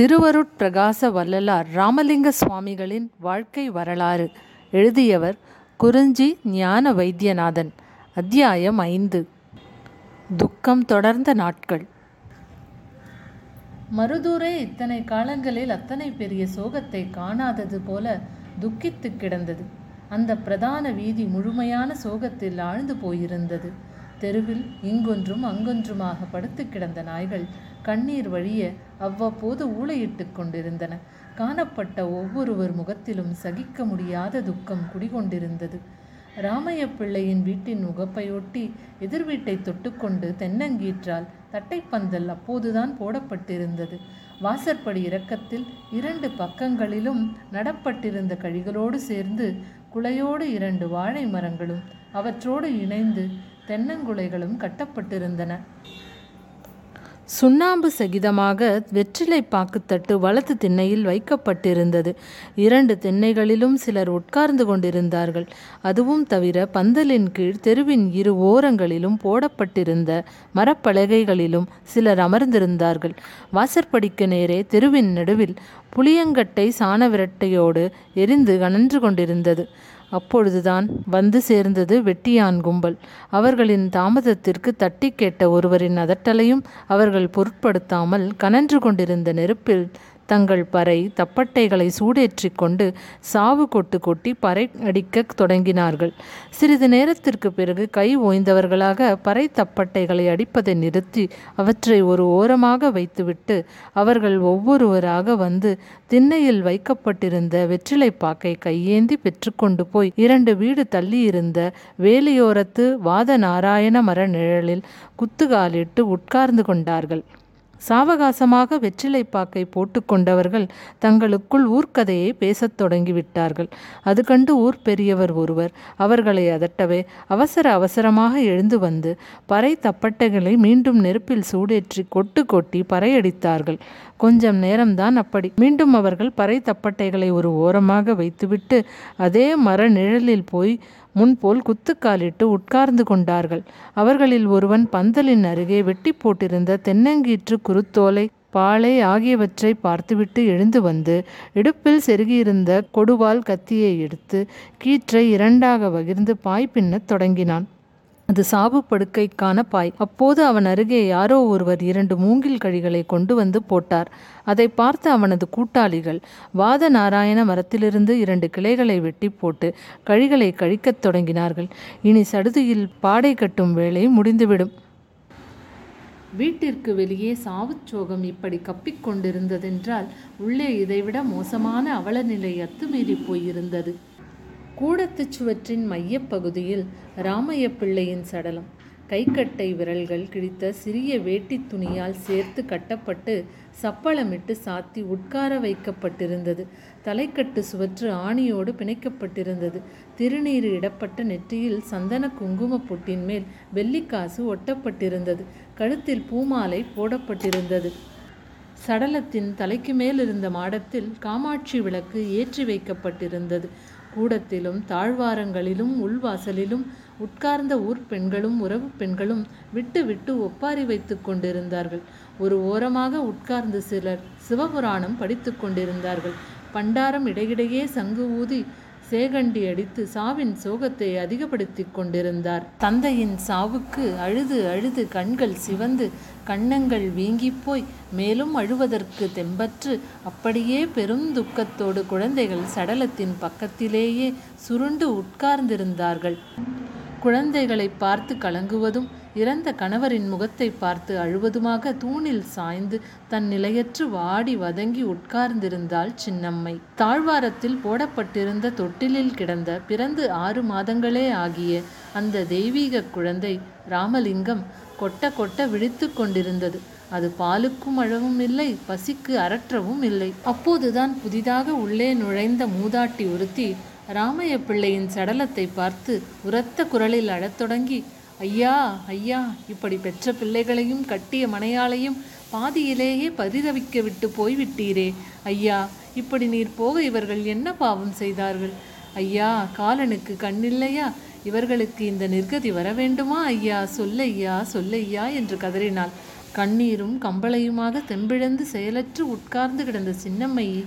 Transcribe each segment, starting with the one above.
திருவருட்பிரகாச வள்ளலார் ராமலிங்க சுவாமிகளின் வாழ்க்கை வரலாறு எழுதியவர் குறிஞ்சி ஞான வைத்தியநாதன் அத்தியாயம் ஐந்து. துக்கம் தொடர்ந்த நாட்கள். மருதூரே இத்தனை காலங்களில் அத்தனை பெரிய சோகத்தை காணாதது போல துக்கித்து கிடந்தது. அந்த பிரதான வீதி முழுமையான சோகத்தில் ஆழ்ந்து போயிருந்தது. தெருவில் இங்கொன்றும் அங்கொன்றுமாக படுத்து கிடந்த நாய்கள் கண்ணீர் வழிய அவ்வப்போது ஊளையிட்டுக் கொண்டிருந்தன. காணப்பட்ட ஒவ்வொருவர் முகத்திலும் சகிக்க முடியாத துக்கம் குடிகொண்டிருந்தது. ராமைய பிள்ளையின் வீட்டின் முகப்பையொட்டி எதிர் வீட்டை தொட்டுக்கொண்டு தென்னங்கீற்றால் தட்டைப்பந்தல் அப்போதுதான் போடப்பட்டிருந்தது. வாசற்படி இறக்கத்தில் இரண்டு பக்கங்களிலும் நடப்பட்டிருந்த கழிகளோடு சேர்ந்து குலையோடு இரண்டு வாழை மரங்களும் அவற்றோடு இணைந்து தென்னங்குலைகளும் கட்டப்பட்டிருந்தன. சுண்ணாம்பு சகிதமாக வெற்றிலை பாக்குத்தட்டு வலது திண்ணையில் வைக்கப்பட்டிருந்தது. இரண்டு திண்ணைகளிலும் சிலர் உட்கார்ந்து கொண்டிருந்தார்கள். அதுவும் தவிர பந்தலின் கீழ் தெருவின் இரு ஓரங்களிலும் போடப்பட்டிருந்த மரப்பலகைகளிலும் சிலர் அமர்ந்திருந்தார்கள். வாசற்படிக்கு நேரே தெருவின் நடுவில் புளியங்கட்டை சாணவிரட்டையோடு எரிந்து கனன்று கொண்டிருந்தது. அப்பொழுதுதான் வந்து சேர்ந்தது வெட்டியான் கும்பல். அவர்களின் தாமதத்திற்கு தட்டி கேட்ட ஒருவரின் அதட்டலையும் அவர்கள் பொருட்படுத்தாமல் கனன்று கொண்டிருந்த நெருப்பில் தங்கள் பறை தப்பட்டைகளை சூடேற்றி கொண்டு சாவு கொட்டு கொட்டி பறை அடிக்கத் தொடங்கினார்கள். சிறிது நேரத்திற்கு பிறகு கை ஓய்ந்தவர்களாக பறை தப்பட்டைகளை அடிப்பதை நிறுத்தி அவற்றை ஒரு ஓரமாக வைத்துவிட்டு அவர்கள் ஒவ்வொருவராக வந்து திண்ணையில் வைக்கப்பட்டிருந்த வெற்றிலை பாக்கை கையேந்தி பெற்றுக்கொண்டு போய் இரண்டு வீடு தள்ளியிருந்த வேலியோரத்து வாத நாராயண மர நிழலில் குத்துகாலிட்டு உட்கார்ந்து கொண்டார்கள். சாவகாசமாக வெற்றிலை பாக்கை போட்டுக்கொண்டவர்கள் தங்களுக்குள் ஊர்க்கதையை பேசத் தொடங்கிவிட்டார்கள். அது கண்டு ஊர் பெரியவர் ஒருவர் அவர்களை அதட்டவே அவசர அவசரமாக எழுந்து வந்து பறை தப்பட்டைகளை மீண்டும் நெருப்பில் சூடேற்றி கொட்டு கொட்டி பறையடித்தார்கள். கொஞ்சம் நேரம்தான் அப்படி. மீண்டும் அவர்கள் பறை தப்பட்டைகளை ஒரு ஓரமாக வைத்துவிட்டு அதே மர நிழலில் போய் முன்போல் குத்துக்காலிட்டு உட்கார்ந்து கொண்டார்கள். அவர்களில் ஒருவன் பந்தலின் அருகே வெட்டி போட்டிருந்த தென்னங்கீற்று குருத்தோலை பாலை ஆகியவற்றை பார்த்துவிட்டு எழுந்து வந்து இடுப்பில் செருகியிருந்த கொடுவால் கத்தியை எடுத்து கீற்றை இரண்டாக வகிர்ந்து பாய் பின்னத் தொடங்கினான். அது சாவு படுக்கைக்கான பாய். அப்போது அவன் அருகே யாரோ ஒருவர் இரண்டு மூங்கில் கழிகளை கொண்டு வந்து போட்டார். அதை பார்த்து அவனது கூட்டாளிகள் வாத நாராயண மரத்திலிருந்து இரண்டு கிளைகளை வெட்டி போட்டு கழிகளை கழிக்கத் தொடங்கினார்கள். இனி சடுதியில் பாடை கட்டும் வேலை முடிந்துவிடும். வீட்டிற்கு வெளியே சாவுச்சோகம் இப்படி கப்பிக்கொண்டிருந்ததென்றால் உள்ளே இதைவிட மோசமான அவலநிலை அத்துமீறி போயிருந்தது. கூடத்துச் சுவற்றின் மையப்பகுதியில் ராமைய பிள்ளையின் சடலம். கைக்கட்டை விரல்கள் கிழித்த சிறிய வேட்டி துணியால் சேர்த்து கட்டப்பட்டு சப்பளமிட்டு சாத்தி உட்கார வைக்கப்பட்டிருந்தது. தலைக்கட்டு சுவற்று ஆணியோடு பிணைக்கப்பட்டிருந்தது. திருநீர் இடப்பட்ட நெற்றியில் சந்தன குங்கும பொட்டின் மேல் வெள்ளிக்காசு ஒட்டப்பட்டிருந்தது. கழுத்தில் பூமாலை போடப்பட்டிருந்தது. சடலத்தின் தலைக்கு மேல் இருந்த மாடத்தில் காமாட்சி விளக்கு ஏற்றி வைக்கப்பட்டிருந்தது. கூடத்திலும் தாழ்வாரங்களிலும் உள்வாசலிலும் உட்கார்ந்த ஊர் பெண்களும் உறவு பெண்களும் விட்டு விட்டு ஒப்பாரி வைத்து கொண்டிருந்தார்கள். ஒரு ஓரமாக உட்கார்ந்து சிலர் சிவபுராணம் படித்து கொண்டிருந்தார்கள். பண்டாரம் இடையிடையே சங்கு ஊதி சேகண்டி அடித்து சாவின் சோகத்தை அதிகப்படுத்தி கொண்டிருந்தார். தந்தையின் சாவுக்கு அழுது அழுது கண்கள் சிவந்து கண்ணங்கள் வீங்கிப் போய் மேலும் அழுவதற்கு தெம்பற்று அப்படியே பெரும் துக்கத்தோடு குழந்தைகள் சடலத்தின் பக்கத்திலேயே சுருண்டு உட்கார்ந்திருந்தார்கள். குழந்தைகளை பார்த்து கலங்குவதும் இறந்த கணவரின் முகத்தை பார்த்து அழுவதுமாக தூணில் சாய்ந்து தன் நிலையற்று வாடி வதங்கி உட்கார்ந்திருந்தாள் சின்னம்மை. தாழ்வாரத்தில் போடப்பட்டிருந்த தொட்டிலில் கிடந்த பிறந்து ஆறு மாதங்களே ஆகிய அந்த தெய்வீக குழந்தை ராமலிங்கம் கொட்ட கொட்ட விழித்து கொண்டிருந்தது. அது பாலுக்கும் அழவும் இல்லை பசிக்கு அரற்றவும் இல்லை. அப்போதுதான் புதிதாக உள்ளே நுழைந்த மூதாட்டி ஒருத்தி ராமைய பிள்ளையின் சடலத்தை பார்த்து உரத்த குரலில் அழத் தொடங்கி ஐயா ஐயா இப்படி பெற்ற பிள்ளைகளையும் கட்டிய மனையாளையும் பாதியிலேயே பரிதவிக்க விட்டு போய்விட்டீரே. ஐயா இப்படி நீர் போக இவர்கள் என்ன பாவம் செய்தார்கள்? ஐயா காலனுக்கு கண்ணில்லையா? இவர்களுக்கு இந்த நிர்கதி வர வேண்டுமா? ஐயா சொல்லையா? சொல்லையா? என்று கதறினாள். கண்ணீரும் கம்பளையுமாக தெம்பிழந்து செயலற்று உட்கார்ந்து கிடந்த சின்னம்மையை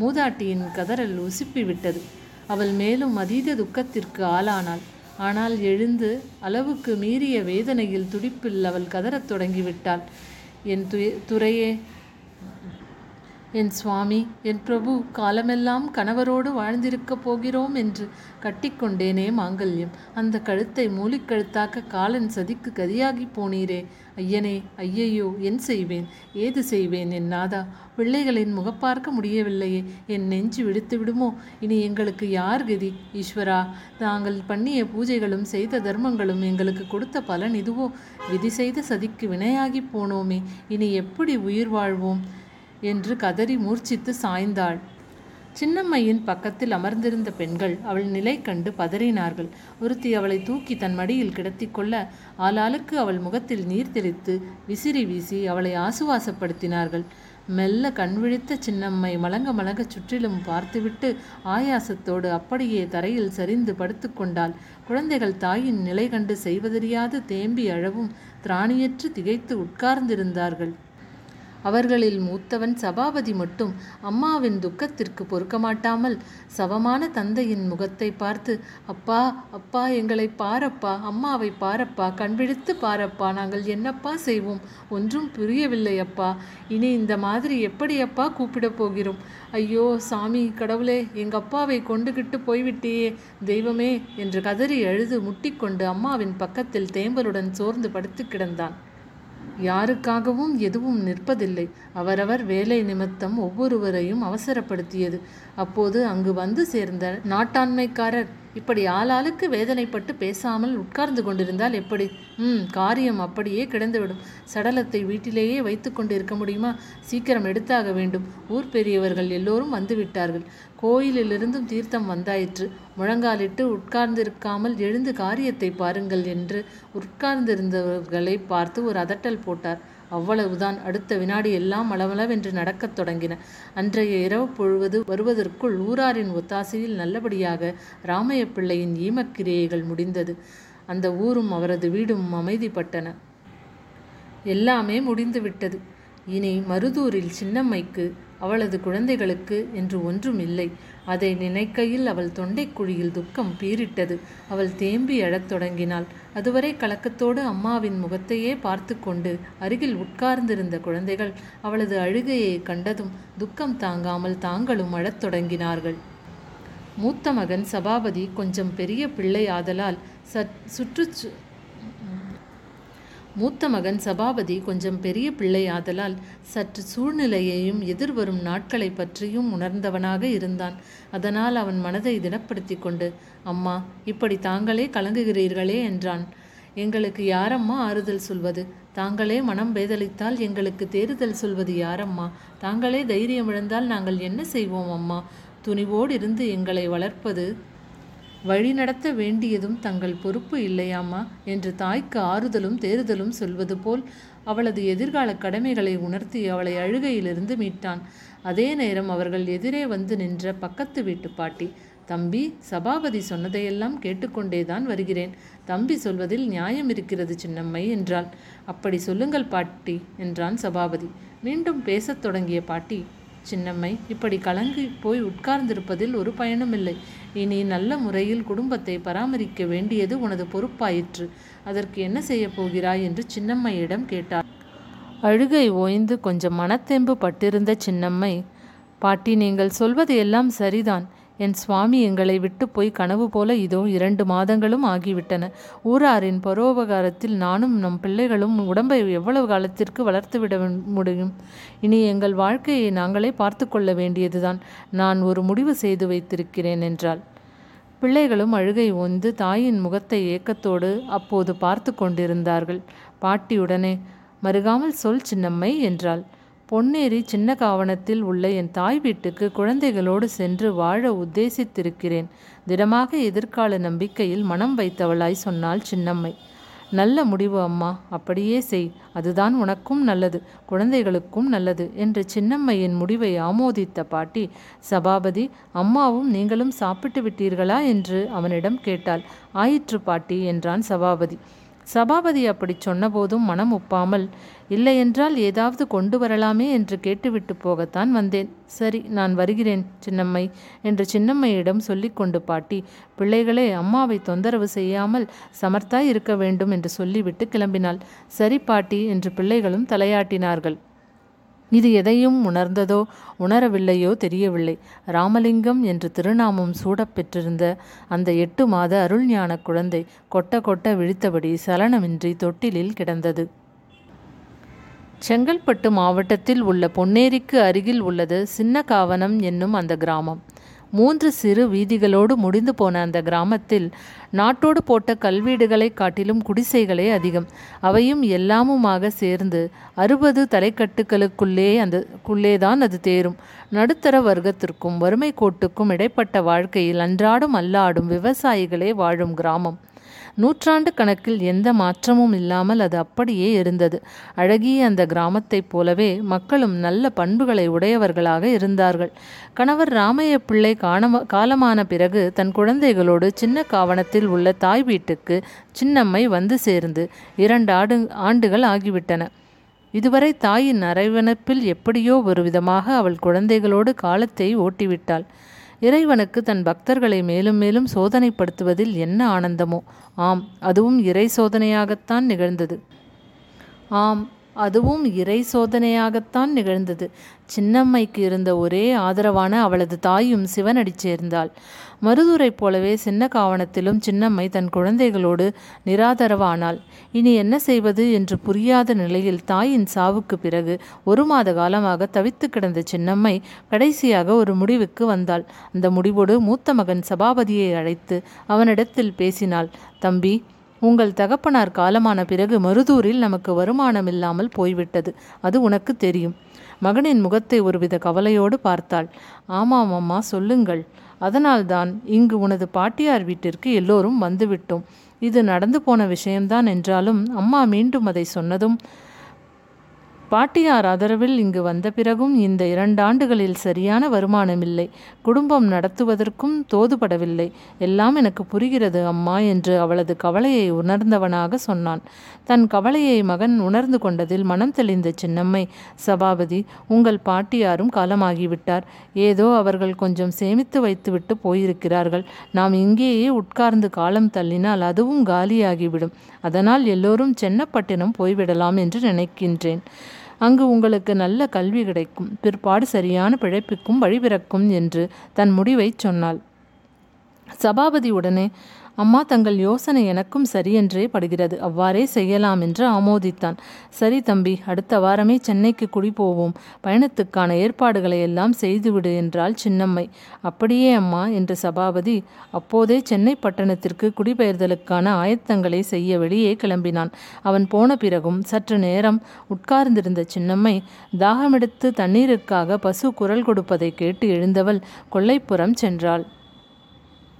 மூதாட்டியின் கதறல் உசுப்பி விட்டது. அவள் மேலும் அதீத துக்கத்திற்கு ஆளானாள். ஆனால் எழுந்து அளவுக்கு மீறிய வேதனையில் துடிப்பில் அவள் கதறத் தொடங்கிவிட்டாள். என் துறையே என் சுவாமி என் பிரபு காலமெல்லாம் கணவரோடு வாழ்ந்திருக்கப் போகிறோம் என்று கட்டிக்கொண்டேனே மாங்கல்யம். அந்த கழுத்தை மூலிக்கழுத்தாக்க காலன் சதிக்கு கதியாகி போனீரே. ஐயனே ஐயையோ என் செய்வேன்? ஏது செய்வேன் என் நாதா? பிள்ளைகளின் முகப்பார்க்க முடியவில்லையே. என் நெஞ்சு விடுத்து விடுமோ? இனி எங்களுக்கு யார் கதி? ஈஸ்வரா நாங்கள் பண்ணிய பூஜைகளும் செய்த தர்மங்களும் எங்களுக்கு கொடுத்த பலன் இதுவோ? விதி செய்த சதிக்கு வினையாகி போனோமே. இனி எப்படி உயிர் வாழ்வோம்? என்று கதறி மூர்ச்சித்து சாய்ந்தாள். சின்னம்மையின் பக்கத்தில் அமர்ந்திருந்த பெண்கள் அவள் நிலை கண்டு பதறினார்கள். ஒருத்தி அவளை தூக்கி தன் மடியில் கிடத்திக் கொள்ள ஆளாளுக்கு அவள் முகத்தில் நீர் தெளித்து விசிறி வீசி அவளை ஆசுவாசப்படுத்தினார்கள். மெல்ல கண்விழித்த சின்னம்மை மலங்க மலங்க சுற்றிலும் பார்த்துவிட்டு ஆயாசத்தோடு அப்படியே தரையில் சரிந்து படுத்துக்கொண்டாள் குழந்தைகள் தாயின் நிலை கண்டு செய்வதறியாது தேம்பி அழவும் திராணியற்று திகைத்து உட்கார்ந்திருந்தார்கள். அவர்களில் மூத்தவன் சபாபதி மட்டும் அம்மாவின் துக்கத்திற்கு பொறுக்க மாட்டாமல் சவமான தந்தையின் முகத்தை பார்த்து அப்பா அப்பா எங்களை பாரப்பா அம்மாவை பாரப்பா கண்பிடித்து பாரப்பா நாங்கள் என்னப்பா செய்வோம்? ஒன்றும் புரியவில்லை அப்பா. இனி இந்த மாதிரி எப்படி அப்பா கூப்பிடப் போகிறோம்? ஐயோ சாமி கடவுளே எங்க அப்பாவை கொண்டுகிட்டு போய்விட்டியே தெய்வமே என்று கதறி அழுது முட்டிக்கொண்டு அம்மாவின் பக்கத்தில் தேம்பலுடன் சோர்ந்து படுத்து கிடந்தான். யாருக்காகவும் எதுவும் நிற்பதில்லை. அவரவர் வேலை நிமித்தம் ஒவ்வொருவரையும் அவசரப்படுத்தியது. அப்போது அங்கு வந்து சேர்ந்த நாட்டாண்மைக்காரர் இப்படி ஆளாளுக்கு வேதனைப்பட்டு பேசாமல் உட்கார்ந்து கொண்டிருந்தால் எப்படி? ம் காரியம் அப்படியே கிடந்துவிடும். சடலத்தை வீட்டிலேயே வைத்து கொண்டு இருக்க முடியுமா? சீக்கிரம் எடுத்தாக வேண்டும். ஊர் பெரியவர்கள் எல்லோரும் வந்துவிட்டார்கள். கோயிலிலிருந்தும் தீர்த்தம் வந்தாயிற்று. முழங்காலிட்டு உட்கார்ந்திருக்காமல் எழுந்து காரியத்தை பாருங்கள் என்று உட்கார்ந்திருந்தவர்களை பார்த்து ஒரு அதட்டல் போட்டார். அவ்வளவுதான். அடுத்த வினாடி எல்லாம் அளவளவென்று நடக்கத் தொடங்கின. அன்றைய இரவு பொழுவது வருவதற்குள் ஊராரின் ஒத்தாசையில் நல்லபடியாக ராமைய பிள்ளையின் ஈமக்கிரியைகள் முடிந்தது. அந்த ஊரும் அவரது வீடும் அமைதிப்பட்டன. எல்லாமே முடிந்துவிட்டது. இனி மருதூரில் சின்னம்மைக்கு அவளது குழந்தைகளுக்கு என்று ஒன்றும் இல்லை அதை நினைக்கையில் அவள் தொண்டைக்குழியில் துக்கம் பீரிட்டது அவள் தேம்பி அழத் தொடங்கினாள். அதுவரை கலக்கத்தோடு அம்மாவின் முகத்தையே பார்த்து கொண்டு அருகில் உட்கார்ந்திருந்த குழந்தைகள் அவளது அழுகையை கண்டதும் துக்கம் தாங்காமல் தாங்களும் அழத் தொடங்கினார்கள். மூத்த மகன் சபாபதி கொஞ்சம் பெரிய பிள்ளை ஆதலால் சற் சுற்று மூத்த மகன் சபாபதி கொஞ்சம் பெரிய பிள்ளை ஆதலால் சற்று சூழ்நிலையையும் எதிர்வரும் நாட்களை பற்றியும் உணர்ந்தவனாக இருந்தான். அதனால் அவன் மனதை திடப்படுத்தி கொண்டு அம்மா இப்படி தாங்களே கலங்குகிறீர்களே என்றான். எங்களுக்கு யாரம்மா ஆறுதல் சொல்வது? தாங்களே மனம் பேதலித்தால் எங்களுக்கு தேறுதல் சொல்வது யாரம்மா? தாங்களே தைரியம் இழந்தால் நாங்கள் என்ன செய்வோம் அம்மா? துணிவோடு இருந்து எங்களை வளர்ப்பது வழிநடத்த வேண்டியதும் தங்கள் பொறுப்பு இல்லையாமா என்று தாய்க்கு ஆறுதலும் தேறுதலும் சொல்வது போல் அவளது எதிர்கால கடமைகளை உணர்த்தி அவளை அழுகையிலிருந்து மீட்டான். அதே நேரம் அவர்கள் எதிரே வந்து நின்ற பக்கத்து வீட்டு பாட்டி தம்பி சபாபதி சொன்னதையெல்லாம் கேட்டுக்கொண்டேதான் வருகிறேன். தம்பி சொல்வதில் நியாயம் இருக்கிறது சின்னம்மை என்றாள். அப்படி சொல்லுங்கள் பாட்டி என்றான் சபாபதி. மீண்டும் பேசத் தொடங்கிய பாட்டி சின்னம்மை இப்படி கலங்கி போய் உட்கார்ந்திருப்பதில் ஒரு பயனுமில்லை. இனி நல்ல முறையில் குடும்பத்தை பராமரிக்க வேண்டியது உனது பொறுப்பாயிற்று. அதற்கு என்ன செய்யப் போகிறாய்? என்று சின்னம்மையிடம் கேட்டார் அழுகை ஓய்ந்து கொஞ்சம் மனத்தெம்பு பட்டிருந்த சின்னம்மை பாட்டி நீங்கள் சொல்வது எல்லாம் சரிதான். என் சுவாமி எங்களை விட்டு போய் கனவு போல இதோ இரண்டு மாதங்களும் ஆகிவிட்டன. ஊராரின் பரோபகாரத்தில் நானும் நம் பிள்ளைகளும் உடம்பை எவ்வளவு காலத்திற்கு வளர்த்துவிட முடியும்? இனி எங்கள் வாழ்க்கையை நாங்களே பார்த்து கொள்ள வேண்டியதுதான். நான் ஒரு முடிவு செய்து வைத்திருக்கிறேன் என்றாள். பிள்ளைகளும் அழுகை ஒந்து தாயின் முகத்தை ஏக்கத்தோடு அப்போது பார்த்து கொண்டிருந்தார்கள். பாட்டியுடனே மறுகாமல் சொல் சின்னம்மை என்றாள். பொன்னேரி சின்ன காவணத்தில் உள்ள என் தாய் வீட்டுக்கு குழந்தைகளோடு சென்று வாழ உத்தேசித்திருக்கிறேன். திடமாக எதிர்கால நம்பிக்கையில் மனம் வைத்தவளாய் சொன்னாள் சின்னம்மை. நல்ல முடிவு அம்மா. அப்படியே செய். அதுதான் உனக்கும் நல்லது. குழந்தைகளுக்கும் நல்லது என்று சின்னம்மையின் முடிவை ஆமோதித்த பாட்டி சபாபதி அம்மாவும் நீங்களும் சாப்பிட்டு விட்டீர்களா? என்று அவனிடம் கேட்டாள். ஆயிற்று பாட்டி என்றான் சபாபதி. சபாபதி அப்படி சொன்னபோதும் மனம் ஒப்பாமல் இல்லையென்றால் ஏதாவது கொண்டு வரலாமே என்று கேட்டுவிட்டு போகத்தான் வந்தேன். சரி நான் வருகிறேன் சின்னம்மை என்று சின்னம்மையிடம் சொல்லிக்கொண்டு பாட்டி பிள்ளைகளே அம்மாவை தொந்தரவு செய்யாமல் சமர்த்தாய் இருக்க வேண்டும் என்று சொல்லிவிட்டு கிளம்பினாள். சரி பாட்டி என்று பிள்ளைகளும் தலையாட்டினார்கள். இது எதையும் உணர்ந்ததோ உணரவில்லையோ தெரியவில்லை. ராமலிங்கம் என்று திருநாமம் சூடப்பெற்றிருந்த அந்த எட்டு மாத அருள்ஞான குழந்தை கொட்ட கொட்ட விழித்தபடி சலனமின்றி தொட்டிலில் கிடந்தது. செங்கல்பட்டு மாவட்டத்தில் உள்ள பொன்னேரிக்கு அருகில் உள்ளது சின்ன காவனம் என்னும் அந்த கிராமம். மூன்று சிறு வீதிகளோடு முடிந்து போன அந்த கிராமத்தில் நாட்டோடு போட்ட கல்வீடுகளை காட்டிலும் குடிசைகளே அதிகம். அவையும் எல்லாமுமாக சேர்ந்து அறுபது தலைக்கட்டுகளுக்குள்ளே அந்த குள்ளேதான் அது தேரும். நடுத்தர வர்க்கத்திற்கும் வறுமை கோட்டுக்கும் இடைப்பட்ட வாழ்க்கையில் அன்றாடும் அல்லாடும் விவசாயிகளே வாழும் கிராமம். நூற்றாண்டு கணக்கில் எந்த மாற்றமும் இல்லாமல் அது அப்படியே இருந்தது. அழகிய அந்த கிராமத்தைப் போலவே மக்களும் நல்ல பண்புகளை உடையவர்களாக இருந்தார்கள். கணவர் ராமைய பிள்ளை காணம காலமான பிறகு தன் குழந்தைகளோடு சின்ன காவணத்தில் உள்ள தாய் வீட்டுக்கு சின்னம்மை வந்து சேர்ந்து இரண்டு ஆடு ஆண்டுகள் ஆகிவிட்டன. இதுவரை தாயின் அரவணைப்பில் எப்படியோ ஒரு விதமாக அவள் குழந்தைகளோடு காலத்தை ஓட்டிவிட்டாள். இறைவனுக்கு தன் பக்தர்களை மேலும் மேலும் சோதனைப்படுத்துவதில் என்ன ஆனந்தமோ? ஆம் அதுவும் இறை சோதனையாகத்தான் நிகழ்ந்தது. ஆம் அதுவும் இறை சோதனையாகத்தான் நிகழ்ந்தது. சின்னம்மைக்கு இருந்த ஒரே ஆதரவான அவளது தாயும் சிவனடி சேர்ந்தாள். மருதூரைப் போலவே சின்ன காவணத்திலும் சின்னம்மை தன் குழந்தைகளோடு நிராதரவானாள். இனி என்ன செய்வது என்று புரியாத நிலையில் தாயின் சாவுக்கு பிறகு ஒரு மாத காலமாக தவித்து கிடந்த சின்னம்மை கடைசியாக ஒரு முடிவுக்கு வந்தாள். அந்த முடிவோடு மூத்த மகன் சபாபதியை அழைத்து அவனிடத்தில் பேசினாள். தம்பி உங்கள் தகப்பனார் காலமான பிறகு மருதூரில் நமக்கு வருமானம் இல்லாமல் போய்விட்டது. அது உனக்கு தெரியும் மகனின் முகத்தை ஒருவித கவலையோடு பார்த்தாள். ஆமாம் அம்மா சொல்லுங்கள். அதனால்தான் இங்கு உனது பாட்டியார் வீட்டிற்கு எல்லோரும் வந்துவிட்டோம். இது நடந்து போன விஷயம்தான் என்றாலும் அம்மா மீண்டும் அதை சொன்னதும் பாட்டியார் ஆதரவில் இங்கு வந்த பிறகும் இந்த இரண்டாண்டுகளில் சரியான வருமானமில்லை. குடும்பம் நடத்துவதற்கும் தோதுபடவில்லை. எல்லாம் எனக்கு புரிகிறது அம்மா என்று அவளது கவலையை உணர்ந்தவனாக சொன்னான். தன் கவலையை மகன் உணர்ந்து கொண்டதில் மனம் தெளிந்த சின்னம்மை சபாபதி உங்கள் பாட்டியாரும் காலமாகிவிட்டார். ஏதோ அவர்கள் கொஞ்சம் சேமித்து வைத்துவிட்டு போயிருக்கிறார்கள். நாம் இங்கேயே உட்கார்ந்து காலம் தள்ளினால் அதுவும் காலியாகிவிடும். அதனால் எல்லோரும் சென்னப்பட்டினம் போய்விடலாம் என்று நினைக்கின்றேன். அங்கு உங்களுக்கு நல்ல கல்வி கிடைக்கும். பிற்பாடு சரியான பிழைப்புக்கும் வழிபிறக்கும் என்று தன் முடிவைச் சொன்னாள். சபாபதி உடனே அம்மா தங்கள் யோசனை எனக்கும் சரியென்றே படுகிறது. அவ்வாறே செய்யலாம் என்று ஆமோதித்தான். சரி தம்பி அடுத்த வாரமே சென்னைக்கு குடி போவோம் பயணத்துக்கான ஏற்பாடுகளை எல்லாம் செய்துவிடு என்றாள் சின்னம்மை. அப்படியே அம்மா என்று சபாபதி அப்போதே சென்னை பட்டணத்திற்கு குடிபெயர்தலுக்கான ஆயத்தங்களை செய்ய வெளியே கிளம்பினான். அவன் போன பிறகும் சற்று நேரம் உட்கார்ந்திருந்த சின்னம்மை தாகமெடுத்து தண்ணீருக்காக பசு குரல் கொடுப்பதை கேட்டு எழுந்தவள் கொல்லைப்புறம் சென்றாள்.